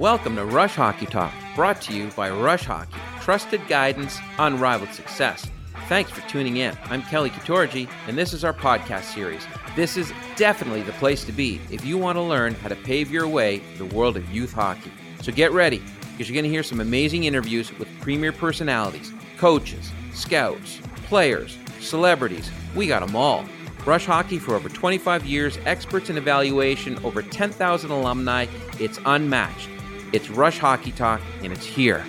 Welcome to Rush Hockey Talk, brought to you by Rush Hockey, trusted guidance, unrivaled success. Thanks for tuning in. I'm Kelly Katorji, and this is our podcast series. This is definitely the place to be if you want to learn how to pave your way to the world of youth hockey. So get ready, because you're going to hear some amazing interviews with premier personalities, coaches, scouts, players, celebrities. We got them all. Rush Hockey for over 25 years, experts in evaluation, over 10,000 alumni. It's unmatched. It's Rush Hockey Talk, and it's here.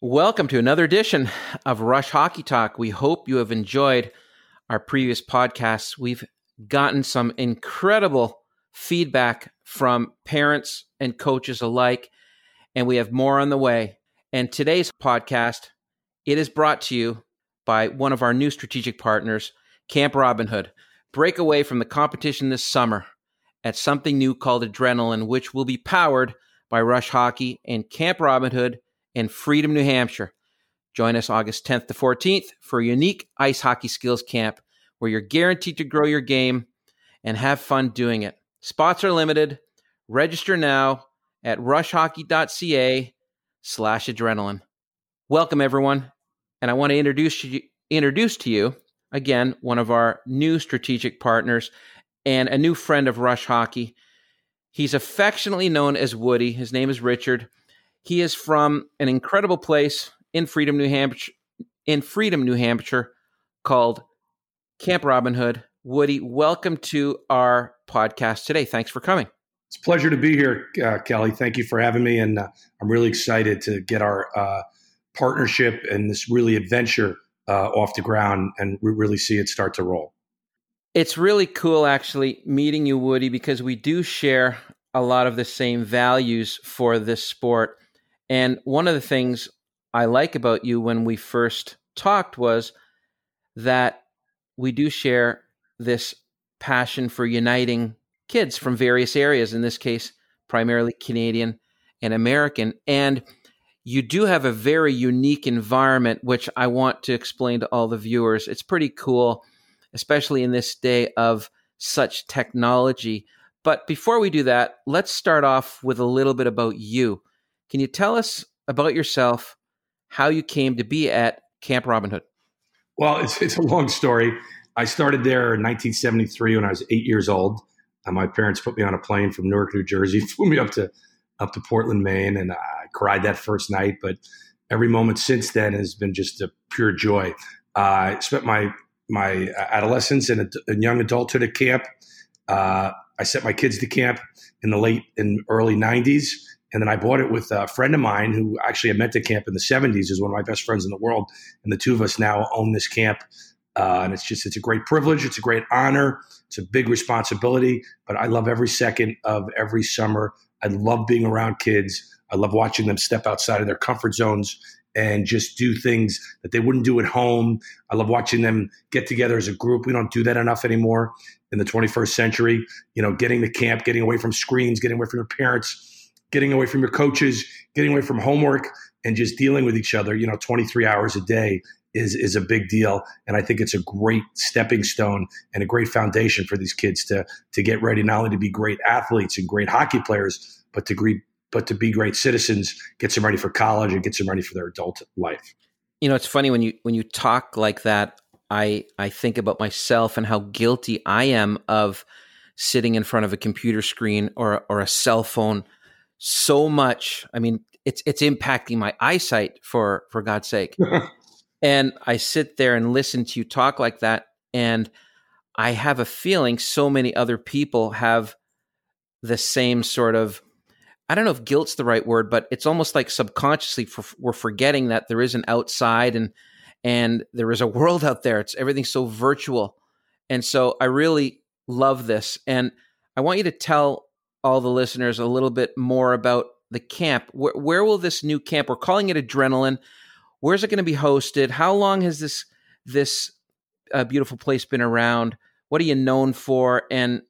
Welcome to another edition of Rush Hockey Talk. We hope you have enjoyed our previous podcasts. We've gotten some incredible feedback from parents and coaches alike, and we have more on the way. And today's podcast, it is brought to you by one of our new strategic partners, Camp Robin Hood. Break away from the competition this summer at something new called Adrenaline, which will be powered by Rush Hockey and Camp Robin Hood in Freedom, New Hampshire. Join us August 10th to 14th for a unique ice hockey skills camp where you're guaranteed to grow your game and have fun doing it. Spots are limited. Register now at rushhockey.ca slash adrenaline. Welcome, everyone. And I want to introduce you, introduce to you again, one of our new strategic partners and a new friend of Rush Hockey. He's affectionately known as Woody. His name is Richard. He is from an incredible place in Freedom, New Hampshire, in Freedom, New Hampshire, called Camp Robin Hood. Woody, welcome to our podcast today. Thanks for coming. It's a pleasure to be here, uh, Kelly. Thank you for having me, and uh, I'm really excited to get our uh, partnership and this really adventure uh, off the ground and we really see it start to roll. It's really cool actually meeting you, Woody, because we do share a lot of the same values for this sport. And one of the things I like about you when we first talked was that we do share this passion for uniting kids from various areas, in this case, primarily Canadian and American. And you do have a very unique environment, which I want to explain to all the viewers. It's pretty cool, especially in this day of such technology. But before we do that, let's start off with a little bit about you. Can you tell us about yourself, how you came to be at Camp Robin Hood? Well, it's, it's a long story. I started there in 1973 when I was eight years old. And my parents put me on a plane from Newark, New Jersey, flew me up to up to Portland, Maine, and I cried that first night. But every moment since then has been just a pure joy. Uh, I spent my my adolescence and, young adulthood at camp. Uh, I sent my kids to camp in the late and early '90s, and then I bought it with a friend of mine who actually I met camp in the '70s. is one of my best friends in the world, and the two of us now own this camp. Uh, and it's just it's a great privilege, it's a great honor, it's a big responsibility. But I love every second of every summer I love being around kids. I love watching them step outside of their comfort zones and just do things that they wouldn't do at home. I love watching them get together as a group. We don't do that enough anymore in the 21st century. You know, getting to camp, getting away from screens, getting away from your parents, getting away from your coaches, getting away from homework, and just dealing with each other, you know, 23 hours a day is is a big deal. And i think it's a great stepping stone and a great foundation for these kids to to get ready not only to be great athletes and great hockey players but to greet but to be great citizens gets them ready for college and gets them ready for their adult life. You know it's funny when you when you talk like that i i think about myself and how guilty i am of sitting in front of a computer screen or or a cell phone so much. I mean it's it's impacting my eyesight for for god's sake And I sit there and listen to you talk like that. And I have a feeling so many other people have the same sort of, I don't know if guilt's the right word, but it's almost like subconsciously for, we're forgetting that there is an outside and, and there is a world out there. It's everything so virtual. And so I really love this. And I want you to tell all the listeners a little bit more about the camp. Where, where will this new camp, we're calling it Adrenaline Where's it going to be hosted? How long has this this uh, beautiful place been around? What are you known for? And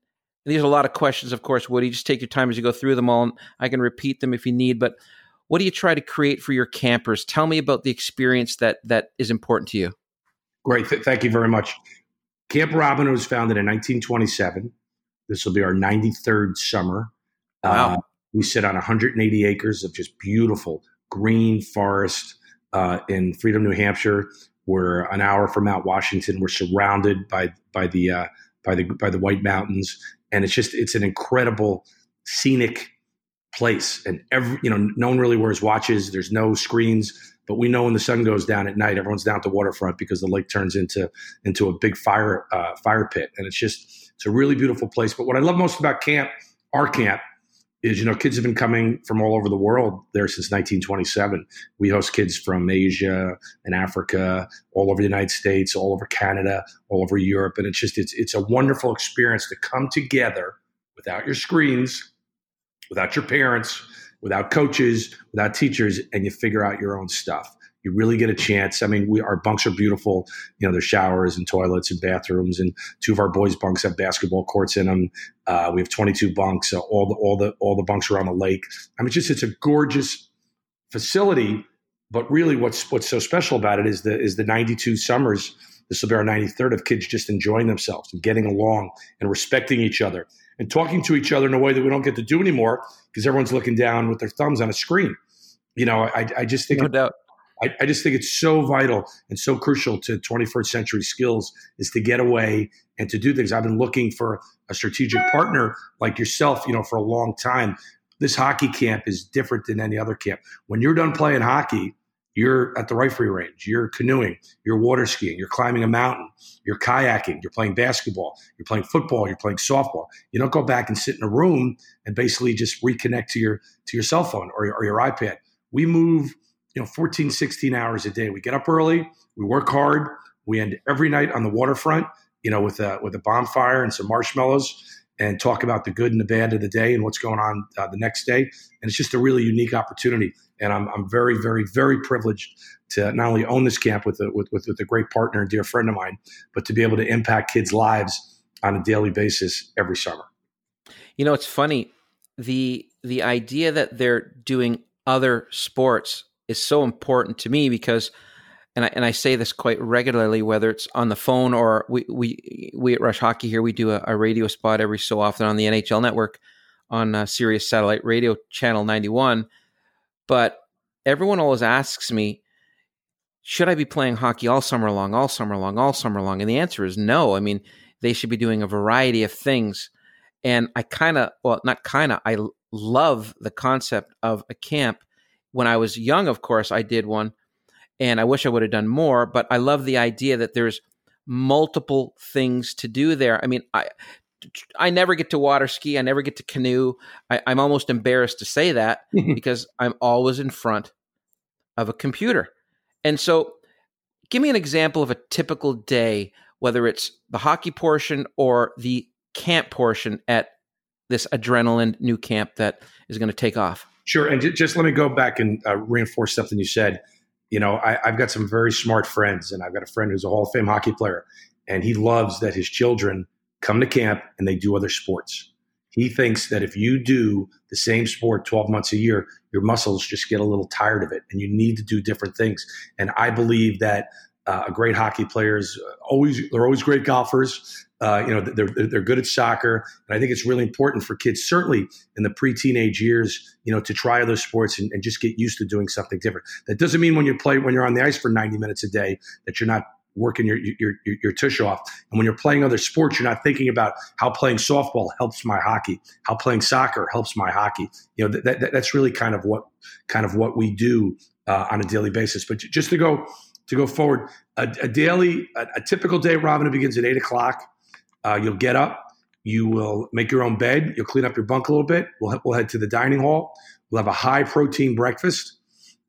these are a lot of questions, of course, Woody. Just take your time as you go through them all. And I can repeat them if you need, but what do you try to create for your campers? Tell me about the experience that that is important to you. Great, Th- thank you very much. Camp Robin was founded in 1927. This will be our 93rd summer. Wow. Uh, we sit on 180 acres of just beautiful green forest uh, in Freedom, New Hampshire. We're an hour from Mount Washington. We're surrounded by by the uh, by the by the White Mountains, and it's just it's an incredible scenic place. And every you know, no one really wears watches. There's no screens, but we know when the sun goes down at night, everyone's down at the waterfront because the lake turns into into a big fire uh, fire pit, and it's just it's a really beautiful place. But what I love most about camp, our camp, is you know kids have been coming from all over the world there since 1927 we host kids from asia and africa all over the united states all over canada all over europe. And it's just it's it's a wonderful experience to come together without your screens without your parents without coaches without teachers and you figure out your own stuff you really get a chance. I mean, we our bunks are beautiful. You know, there's showers and toilets and bathrooms, and two of our boys' bunks have basketball courts in them. Uh, we have 22 bunks. So all the all the all the bunks are on the lake. I mean, just it's a gorgeous facility. But really, what's what's so special about it is the is the 92 summers. This will be our 93rd of kids just enjoying themselves and getting along and respecting each other and talking to each other in a way that we don't get to do anymore because everyone's looking down with their thumbs on a screen. You know, I, I just think no doubt I, I, just think it's so vital and so crucial to 21st century skills is to get away and to do things. I've been looking for a strategic partner like yourself, you know, for a long time. This hockey camp is different than any other camp. When you're done playing hockey, you're at the rifle range, you're canoeing, you're water skiing, you're climbing a mountain, you're kayaking, you're playing basketball, you're playing football, you're playing softball. You don't go back and sit in a room and basically just reconnect to your to your cell phone or, or your iPad. We move you know 14 16 hours a day. We get up early we work hard we end every night on the waterfront you know with a with a bonfire and some marshmallows and talk about the good and the bad of the day and what's going on uh, the next day. And it's just a really unique opportunity. And i'm, I'm very very very privileged to not only own this camp with a with, with, with a great partner and dear friend of mine but to be able to impact kids lives on a daily basis every summer. You know it's funny. The the idea that they're doing other sports is so important to me because and I, and I say this quite regularly, whether it's on the phone or we we we at Rush Hockey here, we do a, a radio spot every so often on the NHL Network on uh, Sirius Satellite Radio Channel 91. But everyone always asks me, should I be playing hockey all summer long, all summer long, all summer long? And the answer is no. I mean, they should be doing a variety of things. And I kind of, well, not kind of, I love the concept of a camp when I was young, of course, I did one, and I wish I would have done more. But I love the idea that there's multiple things to do there. I mean, I I never get to water ski. I never get to canoe. I, am almost embarrassed to say that because I'm always in front of a computer. And so, give me an example of a typical day, whether it's the hockey portion or the camp portion at this adrenaline new camp that is going to take off. Sure. And j- just let me go back and uh, reinforce something you said. You know, I, I've got some very smart friends, and I've got a friend who's a Hall of Fame hockey player, and he loves that his children come to camp and they do other sports. He thinks that if you do the same sport 12 months a year, your muscles just get a little tired of it and you need to do different things. And I believe that uh, great hockey players always, they're always great golfers. Uh, you know, they're, they're good at soccer. And I think it's really important for kids, certainly in the pre-teenage years, you know, to try other sports and, and just get used to doing something different. That doesn't mean when you play, when you're on the ice for 90 minutes a day, that you're not working your, your, your, your tush off. And when you're playing other sports, you're not thinking about how playing softball helps my hockey, how playing soccer helps my hockey. You know, that, that that's really kind of what, kind of what we do uh, on a daily basis. But just to go, to go forward, a, a daily, a, a, typical day, Robin, begins at eight o'clock. Uh, you'll get up. You will make your own bed. You'll clean up your bunk a little bit. We'll, we'll head to the dining hall. We'll have a high protein breakfast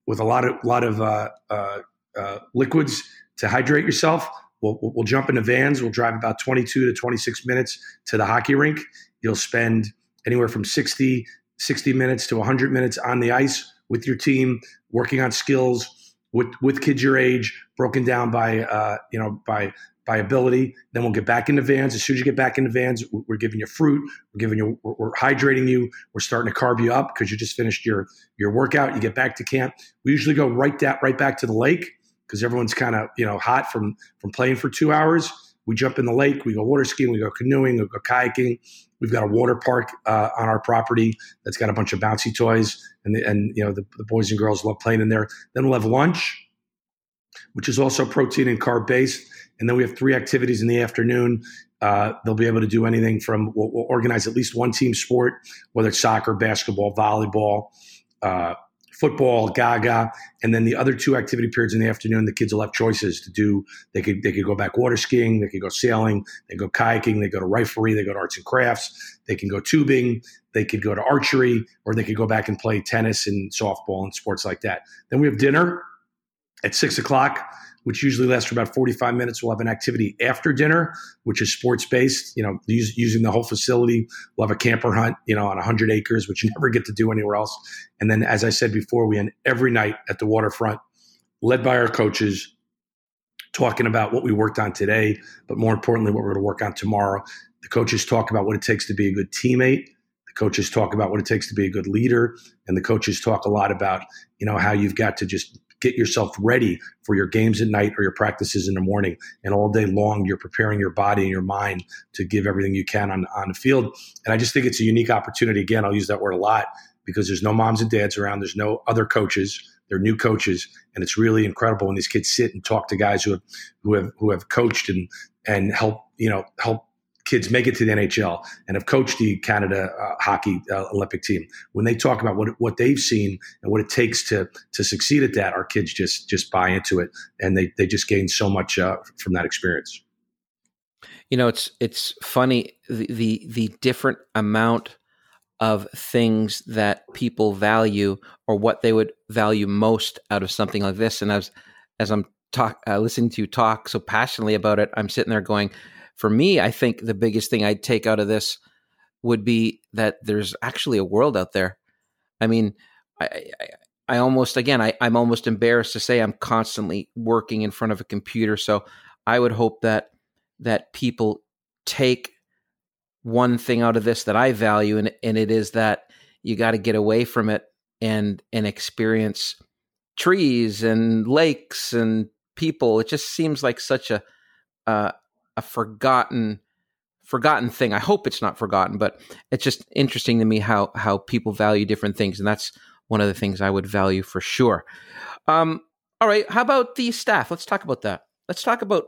with a lot of lot of uh, uh, uh liquids to hydrate yourself. We'll, we'll jump into vans. We'll drive about 22 to 26 minutes to the hockey rink. You'll spend anywhere from 60, 60 minutes to 100 minutes on the ice with your team, working on skills with with kids your age, broken down by uh, you know by by ability. Then we'll get back into vans. As soon as you get back into vans, we're giving you fruit. We're giving you, we're, hydrating you. We're starting to carb you up because you just finished your your workout. You get back to camp. We usually go right that right back to the lake because everyone's kind of you know hot from from playing for two hours. We jump in the lake, we go water skiing, we go canoeing, we go kayaking. We've got a water park uh, on our property that's got a bunch of bouncy toys, and the, and you know the, the boys and girls love playing in there. Then we'll have lunch, which is also protein and carb based, and then we have three activities in the afternoon. Uh, they'll be able to do anything from we'll, we'll, organize at least one team sport, whether it's soccer, basketball, volleyball, uh, football, Gaga, and then the other two activity periods in the afternoon, the kids will have choices to do. They could they could go back water skiing, they could go sailing, they go kayaking, they go to riflery, they go to arts and crafts, they can go tubing, they could go to archery, or they could go back and play tennis and softball and sports like that. Then we have dinner at six o'clock which usually lasts for about 45 minutes. We'll have an activity after dinner, which is sports based, you know, use, using the whole facility. We'll have a camper hunt, you know, on 100 acres, which you never get to do anywhere else. And then, as I said before, we end every night at the waterfront, led by our coaches, talking about what we worked on today, but more importantly, what we're going to work on tomorrow. The coaches talk about what it takes to be a good teammate. The coaches talk about what it takes to be a good leader, and the coaches talk a lot about you know how you've got to just get yourself ready for your games at night or your practices in the morning. And all day long, you're preparing your body and your mind to give everything you can on, on the field. And I just think it's a unique opportunity. Again, I'll use that word a lot because there's no moms and dads around. There's no other coaches. They're new coaches, and it's really incredible when these kids sit and talk to guys who have who have who have coached and and help you know help kids make it to the NHL and have coached the Canada uh, hockey uh, Olympic team, when they talk about what what they've seen and what it takes to to succeed at that, our kids just just buy into it and they they just gain so much uh, from that experience. You know, it's it's funny the, the the different amount of things that people value or what they would value most out of something like this. And as as I'm talk uh, listening to you talk so passionately about it, I'm sitting there going for me, I think the biggest thing I'd take out of this would be that there's actually a world out there. I mean, I, I, I almost again, I, I'm almost embarrassed to say I'm constantly working in front of a computer. So I would hope that that people take one thing out of this that I value, and and it is that you got to get away from it and and experience trees and lakes and people. It just seems like such a uh, a forgotten forgotten thing. I hope it's not forgotten, but it's just interesting to me how how people value different things, and that's one of the things I would value for sure. Um, all right, how about the staff? Let's talk about that. Let's talk about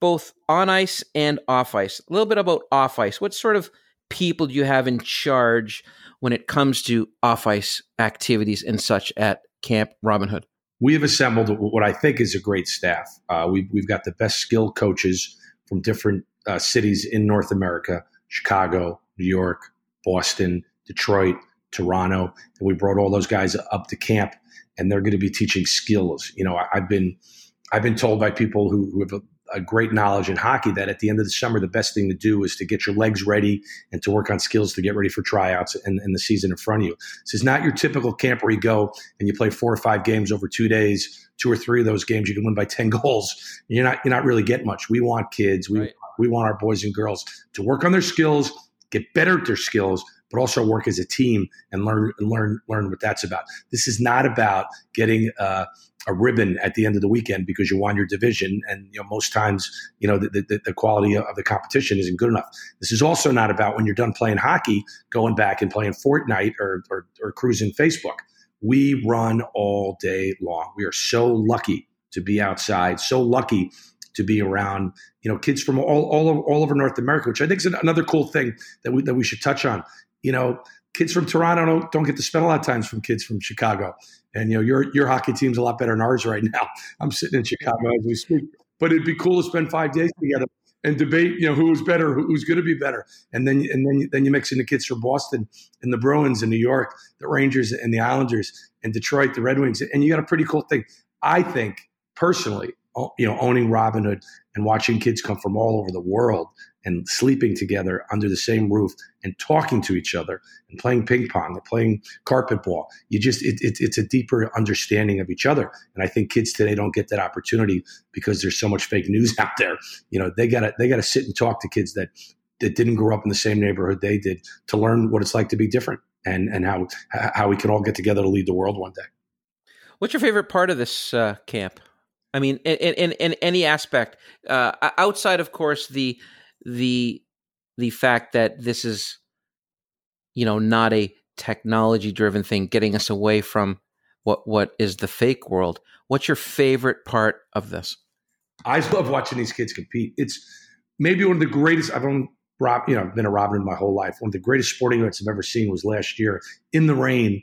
both on ice and off ice. A little bit about off ice. What sort of people do you have in charge when it comes to off ice activities and such at Camp Robin Hood? We have assembled what I think is a great staff. Uh, we've, we've got the best skilled coaches from different uh, cities in North America Chicago, New York, Boston, Detroit, Toronto. And we brought all those guys up to camp and they're going to be teaching skills. You know, I, have been I've been told by people who, who have a great knowledge in hockey that at the end of the summer, the best thing to do is to get your legs ready and to work on skills to get ready for tryouts and, and the season in front of you. This is not your typical camp where you go and you play four or five games over two days. Two or three of those games you can win by ten goals. You're not you're not really getting much. We want kids. We right. we want our boys and girls to work on their skills, get better at their skills, but also work as a team and learn learn learn what that's about. This is not about getting uh, a ribbon at the end of the weekend because you won your division, and you know most times you know the, the, the quality of the competition isn't good enough. This is also not about when you're done playing hockey, going back and playing Fortnite or, or, or cruising Facebook. We run all day long. We are so lucky to be outside, so lucky to be around, you know, kids from all, all, over, all over North America, which I think is another cool thing that we, that we should touch on you know, kids from Toronto don't, don't get to spend a lot of times from kids from Chicago. And you know, your your hockey team's a lot better than ours right now. I'm sitting in Chicago as we speak. But it'd be cool to spend five days together and debate, you know, who's better, who's going to be better, and then and then then you mix in the kids from Boston and the Bruins and New York, the Rangers and the Islanders and Detroit, the Red Wings, and you got a pretty cool thing. I think personally, you know, owning Robin Hood and watching kids come from all over the world and sleeping together under the same roof and talking to each other and playing ping pong and playing carpet ball. You just, it, it, it's a deeper understanding of each other. And I think kids today don't get that opportunity because there's so much fake news out there. You know, they gotta, they gotta sit and talk to kids that, that didn't grow up in the same neighborhood they did to learn what it's like to be different and, and how, how we can all get together to lead the world one day. What's your favorite part of this uh, camp? I mean, in in, in any aspect, uh, outside, of course, the the the fact that this is, you know, not a technology driven thing, getting us away from what what is the fake world. What's your favorite part of this? I love watching these kids compete. It's maybe one of the greatest. I've owned Rob, you know, I've been a Robin in my whole life. One of the greatest sporting events I've ever seen was last year in the rain.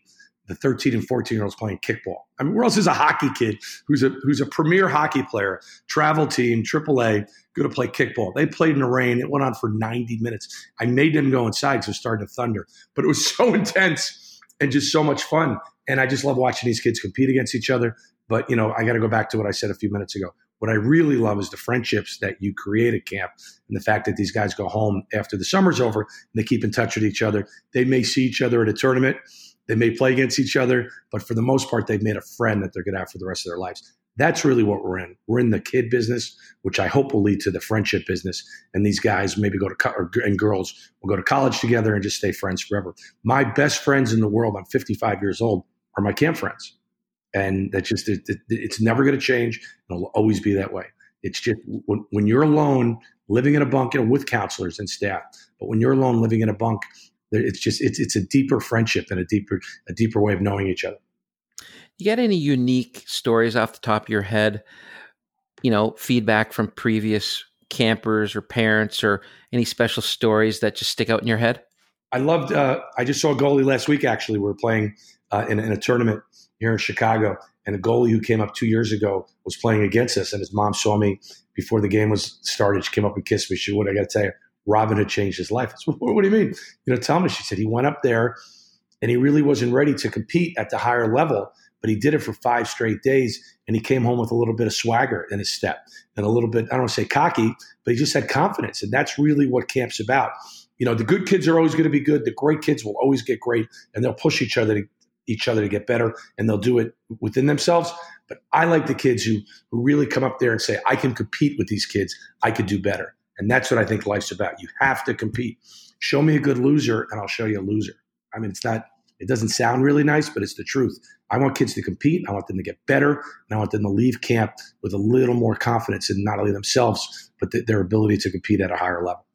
The 13 and 14 year olds playing kickball. I mean, where else is a hockey kid who's a who's a premier hockey player, travel team, AAA, go to play kickball? They played in the rain. It went on for 90 minutes. I made them go inside because it started to thunder, but it was so intense and just so much fun. And I just love watching these kids compete against each other. But you know, I got to go back to what I said a few minutes ago. What I really love is the friendships that you create at camp and the fact that these guys go home after the summer's over and they keep in touch with each other. They may see each other at a tournament, they may play against each other, but for the most part, they've made a friend that they're going to have for the rest of their lives. That's really what we're in. We're in the kid business, which I hope will lead to the friendship business. And these guys maybe go to co- or, and girls will go to college together and just stay friends forever. My best friends in the world. I'm 55 years old. Are my camp friends and that's just it, it, it's never going to change it'll always be that way it's just when, when you're alone living in a bunk you know with counselors and staff but when you're alone living in a bunk it's just it's, it's a deeper friendship and a deeper a deeper way of knowing each other you got any unique stories off the top of your head you know feedback from previous campers or parents or any special stories that just stick out in your head i loved uh, i just saw a goalie last week actually we were playing uh, in, in a tournament here in Chicago. And a goalie who came up two years ago was playing against us. And his mom saw me before the game was started. She came up and kissed me. She What I got to tell you, Robin had changed his life. Said, what, what do you mean? You know, tell me. She said, He went up there and he really wasn't ready to compete at the higher level, but he did it for five straight days. And he came home with a little bit of swagger in his step and a little bit, I don't want to say cocky, but he just had confidence. And that's really what camp's about. You know, the good kids are always going to be good. The great kids will always get great and they'll push each other to, each other to get better and they'll do it within themselves. But I like the kids who who really come up there and say, I can compete with these kids. I could do better. And that's what I think life's about. You have to compete. Show me a good loser and I'll show you a loser. I mean, it's not it doesn't sound really nice, but it's the truth. I want kids to compete. I want them to get better. And I want them to leave camp with a little more confidence in not only themselves, but their ability to compete at a higher level.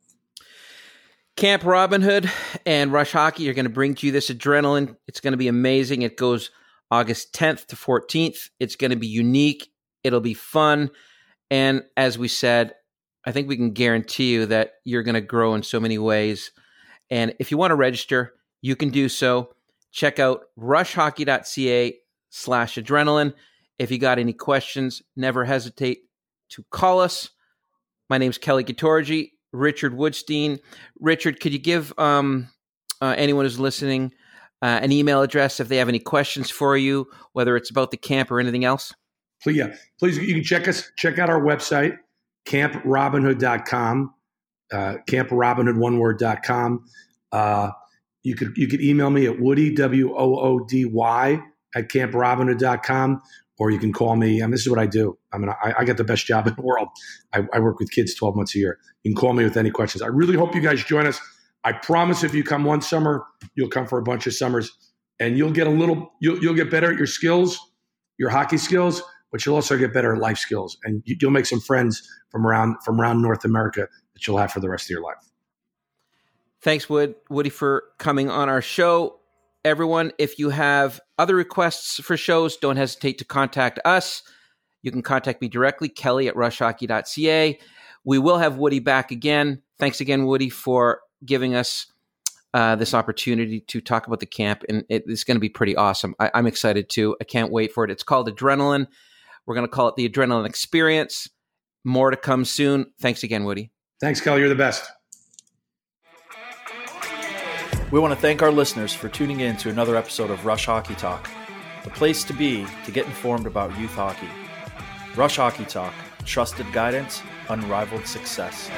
Camp Robin Hood and Rush Hockey are going to bring to you this adrenaline. It's going to be amazing. It goes August 10th to 14th. It's going to be unique. It'll be fun. And as we said, I think we can guarantee you that you're going to grow in so many ways. And if you want to register, you can do so. Check out rushhockey.ca slash adrenaline. If you got any questions, never hesitate to call us. My name's Kelly Gitorgi. Richard Woodstein. Richard, could you give um, uh, anyone who's listening uh, an email address if they have any questions for you, whether it's about the camp or anything else? Please, yeah, please. You can check us. Check out our website, camprobinhood.com, uh, camprobinhood one word.com. Uh, you could you could email me at Woody W O O D Y at camprobinhood.com or you can call me. And this is what I do. I mean, I, I got the best job in the world. I, I, work with kids 12 months a year. You can call me with any questions. I really hope you guys join us. I promise if you come one summer, you'll come for a bunch of summers and you'll get a little, you'll, you'll get better at your skills, your hockey skills, but you'll also get better life skills and you, you'll make some friends from around, from around North America that you'll have for the rest of your life. Thanks, Wood, Woody, for coming on our show everyone, if you have other requests for shows, don't hesitate to contact us. You can contact me directly, kelly at rushhockey.ca. We will have Woody back again. Thanks again, Woody, for giving us uh, this opportunity to talk about the camp. And it, it's going to be pretty awesome. I, I'm excited too. I can't wait for it. It's called Adrenaline. We're going to call it the Adrenaline Experience. More to come soon. Thanks again, Woody. Thanks, Kelly. You're the best. We want to thank our listeners for tuning in to another episode of Rush Hockey Talk, the place to be to get informed about youth hockey. Rush Hockey Talk, trusted guidance, unrivaled success.